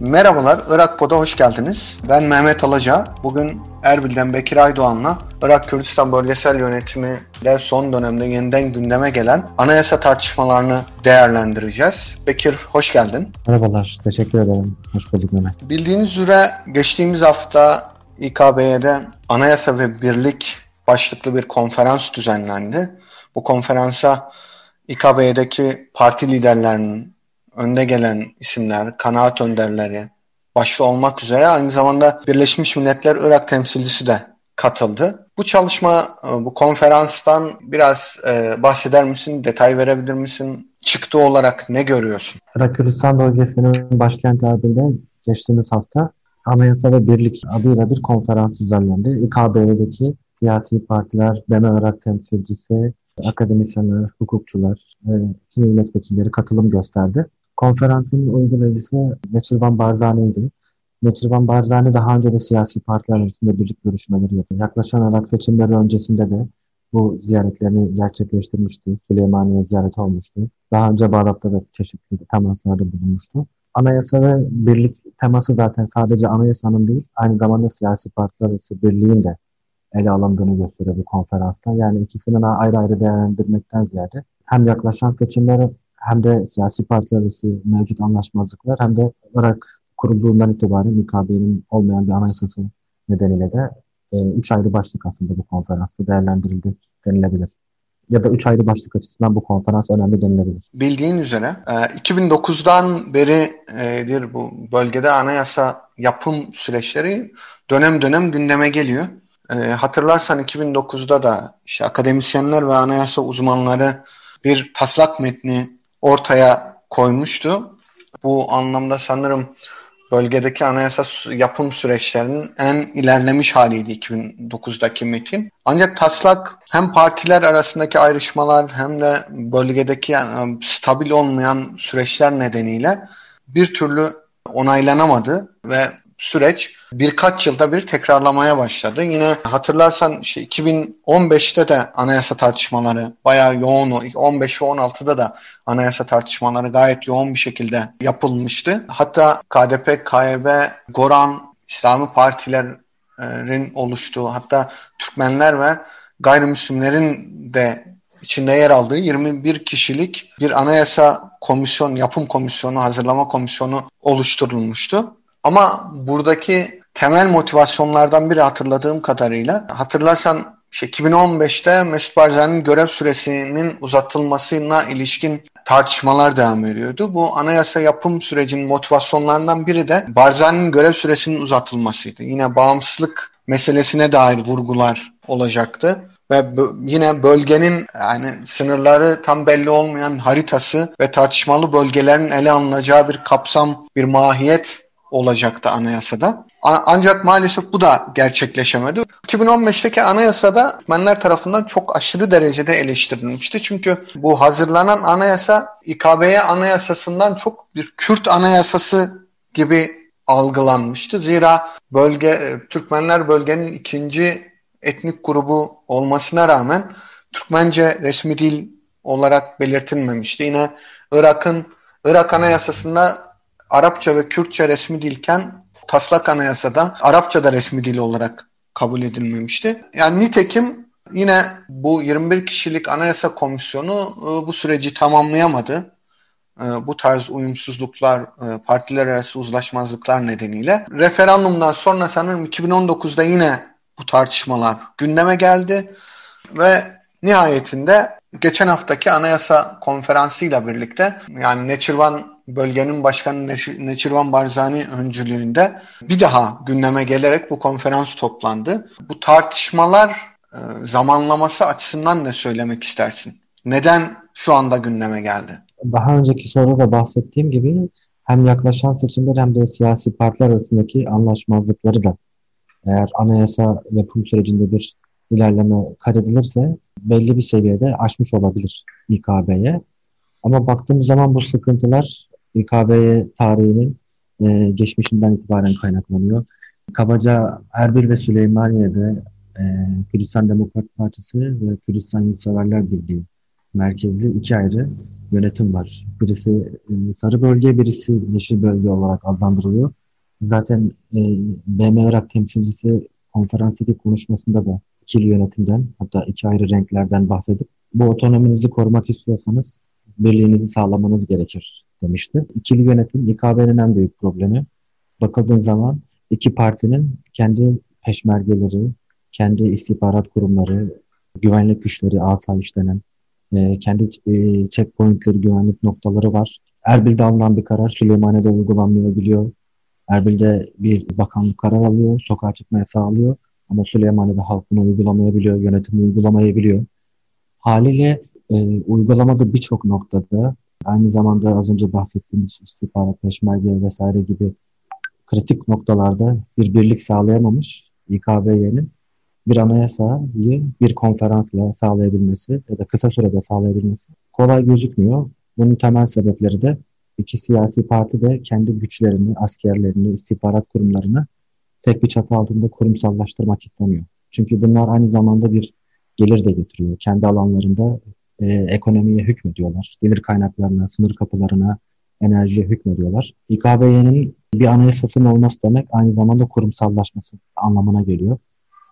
Merhabalar, Irak Pod'a hoş geldiniz. Ben Mehmet Alaca. Bugün Erbil'den Bekir Aydoğan'la Irak Kürdistan Bölgesel Yönetimi de son dönemde yeniden gündeme gelen anayasa tartışmalarını değerlendireceğiz. Bekir, hoş geldin. Merhabalar, teşekkür ederim. Hoş bulduk Mehmet. Bildiğiniz üzere geçtiğimiz hafta İKB'de Anayasa ve Birlik başlıklı bir konferans düzenlendi. Bu konferansa İKB'deki parti liderlerinin önde gelen isimler, kanaat önderleri başta olmak üzere aynı zamanda Birleşmiş Milletler Irak temsilcisi de katıldı. Bu çalışma, e, bu konferanstan biraz e, bahseder misin, detay verebilir misin? Çıktı olarak ne görüyorsun? Irak Kürdistan bölgesinin başkenti Erbil'de geçtiğimiz hafta Anayasa ve Birlik adıyla bir konferans düzenlendi. İKB'deki siyasi partiler, BM Irak temsilcisi, akademisyenler, hukukçular, e, milletvekilleri katılım gösterdi. Konferansın uygulayıcısı Neçirvan Barzani'ydi. Neçirvan Barzani daha önce de siyasi partiler arasında birlik görüşmeleri yaptı. Yaklaşan Irak seçimleri öncesinde de bu ziyaretlerini gerçekleştirmişti. Süleymaniye ziyareti olmuştu. Daha önce Bağdat'ta da çeşitli temaslarda bulunmuştu. Anayasa ve birlik teması zaten sadece anayasanın değil, aynı zamanda siyasi partiler arası birliğin de ele alındığını gösteriyor bu konferansta. Yani ikisini ayrı ayrı değerlendirmekten ziyade hem yaklaşan seçimlere hem de siyasi partiler arası mevcut anlaşmazlıklar hem de Irak kurulduğundan itibaren MKB'nin olmayan bir anayasası nedeniyle de e, üç ayrı başlık aslında bu konferansta değerlendirildi denilebilir. Ya da üç ayrı başlık açısından bu konferans önemli denilebilir. Bildiğin üzere 2009'dan e, beridir bu bölgede anayasa yapım süreçleri dönem dönem gündeme geliyor. E, hatırlarsan 2009'da da işte akademisyenler ve anayasa uzmanları bir taslak metni ortaya koymuştu. Bu anlamda sanırım bölgedeki anayasa yapım süreçlerinin en ilerlemiş haliydi 2009'daki metin. Ancak taslak hem partiler arasındaki ayrışmalar hem de bölgedeki yani stabil olmayan süreçler nedeniyle bir türlü onaylanamadı ve süreç birkaç yılda bir tekrarlamaya başladı. Yine hatırlarsan işte 2015'te de anayasa tartışmaları bayağı yoğun, 15 ve 16'da da anayasa tartışmaları gayet yoğun bir şekilde yapılmıştı. Hatta KDP, KYB, Goran, İslami partilerin oluştuğu hatta Türkmenler ve gayrimüslimlerin de içinde yer aldığı 21 kişilik bir anayasa komisyon, yapım komisyonu, hazırlama komisyonu oluşturulmuştu. Ama buradaki temel motivasyonlardan biri hatırladığım kadarıyla hatırlarsan işte 2015'te Mesut Barzani'nin görev süresinin uzatılmasına ilişkin tartışmalar devam ediyordu. Bu anayasa yapım sürecinin motivasyonlarından biri de Barzani'nin görev süresinin uzatılmasıydı. Yine bağımsızlık meselesine dair vurgular olacaktı ve yine bölgenin yani sınırları tam belli olmayan haritası ve tartışmalı bölgelerin ele alınacağı bir kapsam, bir mahiyet olacaktı anayasada. Ancak maalesef bu da gerçekleşemedi. 2015'teki anayasada Türkmenler tarafından çok aşırı derecede eleştirilmişti. Çünkü bu hazırlanan anayasa İKB'ye anayasasından çok bir Kürt anayasası gibi algılanmıştı. Zira bölge e, Türkmenler bölgenin ikinci etnik grubu olmasına rağmen Türkmence resmi dil olarak belirtilmemişti. Yine Irak'ın Irak Anayasası'nda Arapça ve Kürtçe resmi dilken taslak anayasada Arapça da resmi dil olarak kabul edilmemişti. Yani nitekim yine bu 21 kişilik anayasa komisyonu e, bu süreci tamamlayamadı. E, bu tarz uyumsuzluklar, e, partiler arası uzlaşmazlıklar nedeniyle. Referandumdan sonra sanırım 2019'da yine bu tartışmalar gündeme geldi ve nihayetinde geçen haftaki anayasa konferansıyla birlikte yani Neçirvan bölgenin başkanı Neçirvan Barzani öncülüğünde bir daha gündeme gelerek bu konferans toplandı. Bu tartışmalar e, zamanlaması açısından ne söylemek istersin? Neden şu anda gündeme geldi? Daha önceki soruda da bahsettiğim gibi hem yaklaşan seçimler hem de siyasi partiler arasındaki anlaşmazlıkları da eğer anayasa yapım sürecinde bir ilerleme kaydedilirse belli bir seviyede aşmış olabilir İKB'ye. Ama baktığımız zaman bu sıkıntılar İKB tarihinin e, geçmişinden itibaren kaynaklanıyor. Kabaca Erbil ve Süleymaniye'de e, Kürdistan Demokrat Partisi ve Kürdistan Yurtseverler Birliği merkezli iki ayrı yönetim var. Birisi e, sarı bölge, birisi yeşil bölge olarak adlandırılıyor. Zaten e, BM Irak temsilcisi konferanstaki konuşmasında da ikili yönetimden hatta iki ayrı renklerden bahsedip bu otonominizi korumak istiyorsanız birliğinizi sağlamanız gerekir demişti. İkili yönetim İKB'nin en büyük problemi. Bakıldığın zaman iki partinin kendi peşmergeleri, kendi istihbarat kurumları, güvenlik güçleri, asayiş denen e, kendi e, checkpointleri, güvenlik noktaları var. Erbil'de alınan bir karar Süleymaniye'de uygulanmayabiliyor. Erbil'de bir bakanlık karar alıyor, sokağa çıkmaya sağlıyor. Ama Süleymaniye'de halk bunu uygulamayabiliyor, yönetim uygulamayabiliyor. Haliyle e, uygulamada birçok noktada aynı zamanda az önce bahsettiğimiz istihbarat, peşmerge vesaire gibi kritik noktalarda bir birlik sağlayamamış İKB'nin bir anayasayı bir konferansla sağlayabilmesi ya da kısa sürede sağlayabilmesi kolay gözükmüyor. Bunun temel sebepleri de iki siyasi parti de kendi güçlerini, askerlerini, istihbarat kurumlarını tek bir çatı altında kurumsallaştırmak istemiyor. Çünkü bunlar aynı zamanda bir gelir de getiriyor. Kendi alanlarında e, ekonomiye hükmediyorlar. Gelir kaynaklarına, sınır kapılarına, enerjiye hükmediyorlar. İKB'nin bir anayasasının olması demek aynı zamanda kurumsallaşması anlamına geliyor.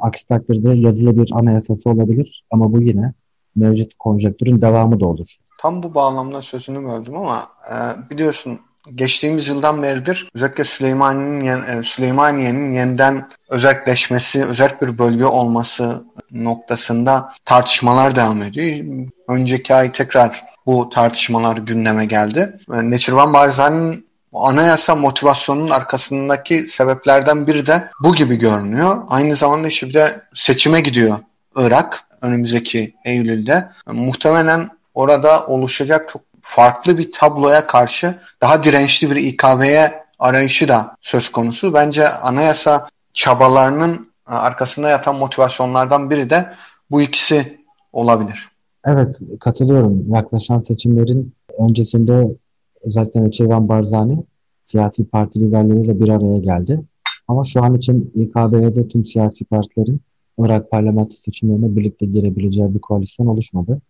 Aksi takdirde yazılı bir anayasası olabilir ama bu yine mevcut konjektürün devamı da olur. Tam bu bağlamda sözünü böldüm ama e, biliyorsun geçtiğimiz yıldan beridir özellikle Süleymaniye'nin e, Süleymaniye'nin yeniden özelleşmesi, özel bir bölge olması noktasında tartışmalar devam ediyor. Önceki ay tekrar bu tartışmalar gündeme geldi. E, Neçirvan Barzani'nin anayasa motivasyonunun arkasındaki sebeplerden biri de bu gibi görünüyor. Aynı zamanda şimdi seçime gidiyor Irak önümüzdeki Eylül'de. Muhtemelen orada oluşacak çok farklı bir tabloya karşı daha dirençli bir İKB'ye arayışı da söz konusu. Bence anayasa çabalarının arkasında yatan motivasyonlardan biri de bu ikisi olabilir. Evet katılıyorum. Yaklaşan seçimlerin öncesinde özellikle Çevan Barzani siyasi parti liderleriyle bir araya geldi. Ama şu an için İKB'de tüm siyasi partilerin Irak parlamento seçimlerine birlikte girebileceği bir koalisyon oluşmadı.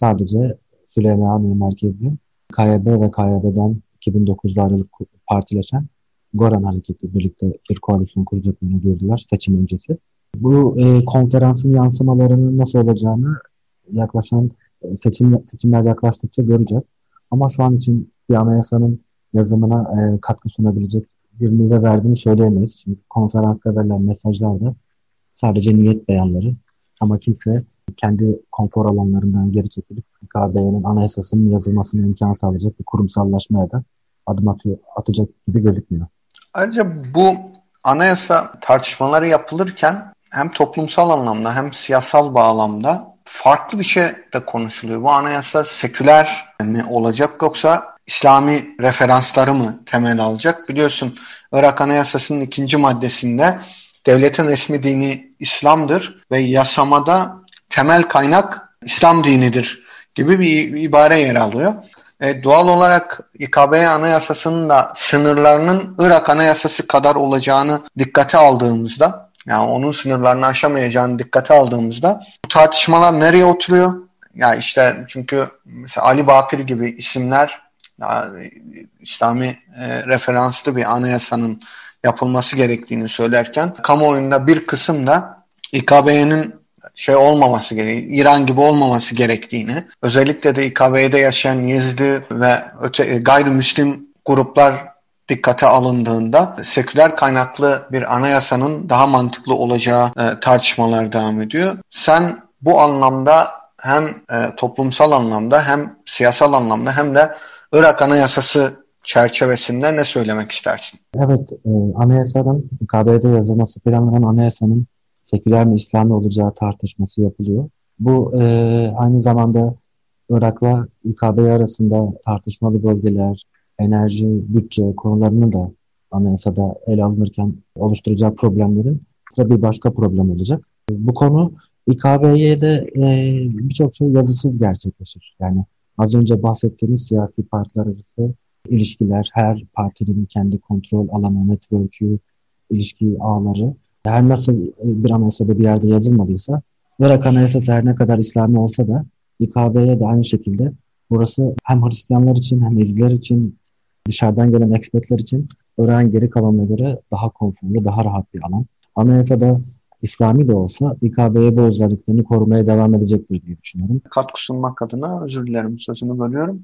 Sadece Süleymaniye merkezli KYB ve KYB'den 2009'da ayrılık partileşen Goran Hareketi birlikte bir koalisyon kuracaklarını duyurdular seçim öncesi. Bu e, konferansın yansımalarının nasıl olacağını yaklaşan e, seçim seçimler yaklaştıkça göreceğiz. Ama şu an için bir anayasanın yazımına e, katkı sunabilecek bir nüve verdiğini söyleyemeyiz. Çünkü konferansta verilen mesajlar da sadece niyet beyanları. Ama kimse kendi konfor alanlarından geri çekilip KB'nin anayasasının yazılmasına imkan sağlayacak bir kurumsallaşmaya da adım atıyor, atacak gibi gözükmüyor. Ayrıca bu anayasa tartışmaları yapılırken hem toplumsal anlamda hem siyasal bağlamda farklı bir şey de konuşuluyor. Bu anayasa seküler mi olacak yoksa İslami referansları mı temel alacak? Biliyorsun Irak Anayasası'nın ikinci maddesinde devletin resmi dini İslam'dır ve yasamada temel kaynak İslam dinidir gibi bir ibare yer alıyor. E, doğal olarak İKB Anayasası'nın da sınırlarının Irak Anayasası kadar olacağını dikkate aldığımızda yani onun sınırlarını aşamayacağını dikkate aldığımızda bu tartışmalar nereye oturuyor? Ya işte çünkü mesela Ali Bakir gibi isimler yani İslami e, referanslı bir anayasanın yapılması gerektiğini söylerken kamuoyunda bir kısım da İKB'nin şey olmaması gereği, İran gibi olmaması gerektiğini, özellikle de İKB'de yaşayan Yezidi ve öte, e, gayrimüslim gruplar dikkate alındığında seküler kaynaklı bir anayasanın daha mantıklı olacağı e, tartışmalar devam ediyor. Sen bu anlamda hem e, toplumsal anlamda hem siyasal anlamda hem de Irak Anayasası çerçevesinde ne söylemek istersin? Evet, e, anayasanın, KB'de yazılması planlanan anayasanın seküler mi İslami olacağı tartışması yapılıyor. Bu e, aynı zamanda Irak'la İKB arasında tartışmalı bölgeler, enerji, bütçe konularını da anayasada ele alınırken oluşturacak problemlerin bir başka problem olacak. Bu konu İKB'ye e, birçok şey yazısız gerçekleşir. Yani az önce bahsettiğimiz siyasi partiler arası ilişkiler, her partinin kendi kontrol alanı, network'ü, ilişki ağları her nasıl bir anayasada bir yerde yazılmadıysa Irak Anayasası her ne kadar İslami olsa da İKB'ye de aynı şekilde burası hem Hristiyanlar için hem Eziler için dışarıdan gelen ekspertler için Irak'ın geri kalanına göre daha konforlu, daha rahat bir alan. Anayasada İslami de olsa İKB'ye bu özelliklerini korumaya devam edecektir diye düşünüyorum. Katkı sunmak adına özür dilerim sözünü bölüyorum.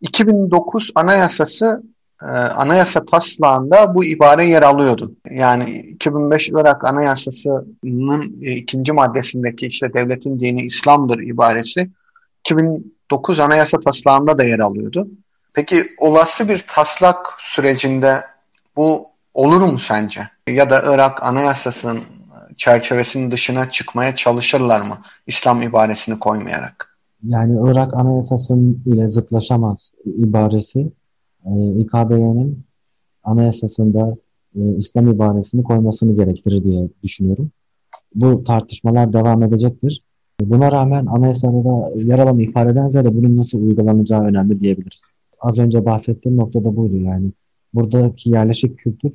2009 Anayasası anayasa taslağında bu ibare yer alıyordu. Yani 2005 Irak Anayasası'nın e, ikinci maddesindeki işte devletin dini İslam'dır ibaresi 2009 Anayasa taslağında da yer alıyordu. Peki olası bir taslak sürecinde bu olur mu sence? Ya da Irak Anayasası'nın çerçevesinin dışına çıkmaya çalışırlar mı İslam ibaresini koymayarak? Yani Irak Anayasası'nın ile zıtlaşamaz ibaresi e, İKB'nin anayasasında e, İslam ibaresini koymasını gerektirir diye düşünüyorum. Bu tartışmalar devam edecektir. Buna rağmen anayasada da yer alan ifadeden ziyade bunun nasıl uygulanacağı önemli diyebiliriz. Az önce bahsettiğim noktada buydu yani. Buradaki yerleşik kültür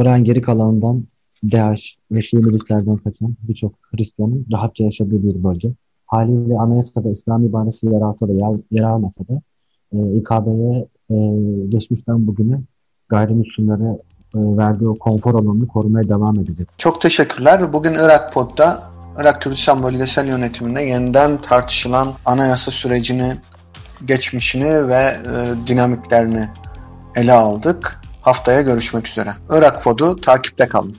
Irak'ın geri kalanından DAEŞ ve Şii milislerden kaçan birçok Hristiyanın rahatça yaşadığı bir bölge. Haliyle anayasada İslam ibaresi yer alsa da yer, yer almasa da e, İKB'ye e, geçmişten bugüne gayrimüslimlere e, verdiği o konfor alanını korumaya devam edecek. Çok teşekkürler. Bugün Irak Pod'da Irak Kürdistan Bölgesel Yönetiminde yeniden tartışılan anayasa sürecini, geçmişini ve e, dinamiklerini ele aldık. Haftaya görüşmek üzere. Irak Pod'u takipte kalın.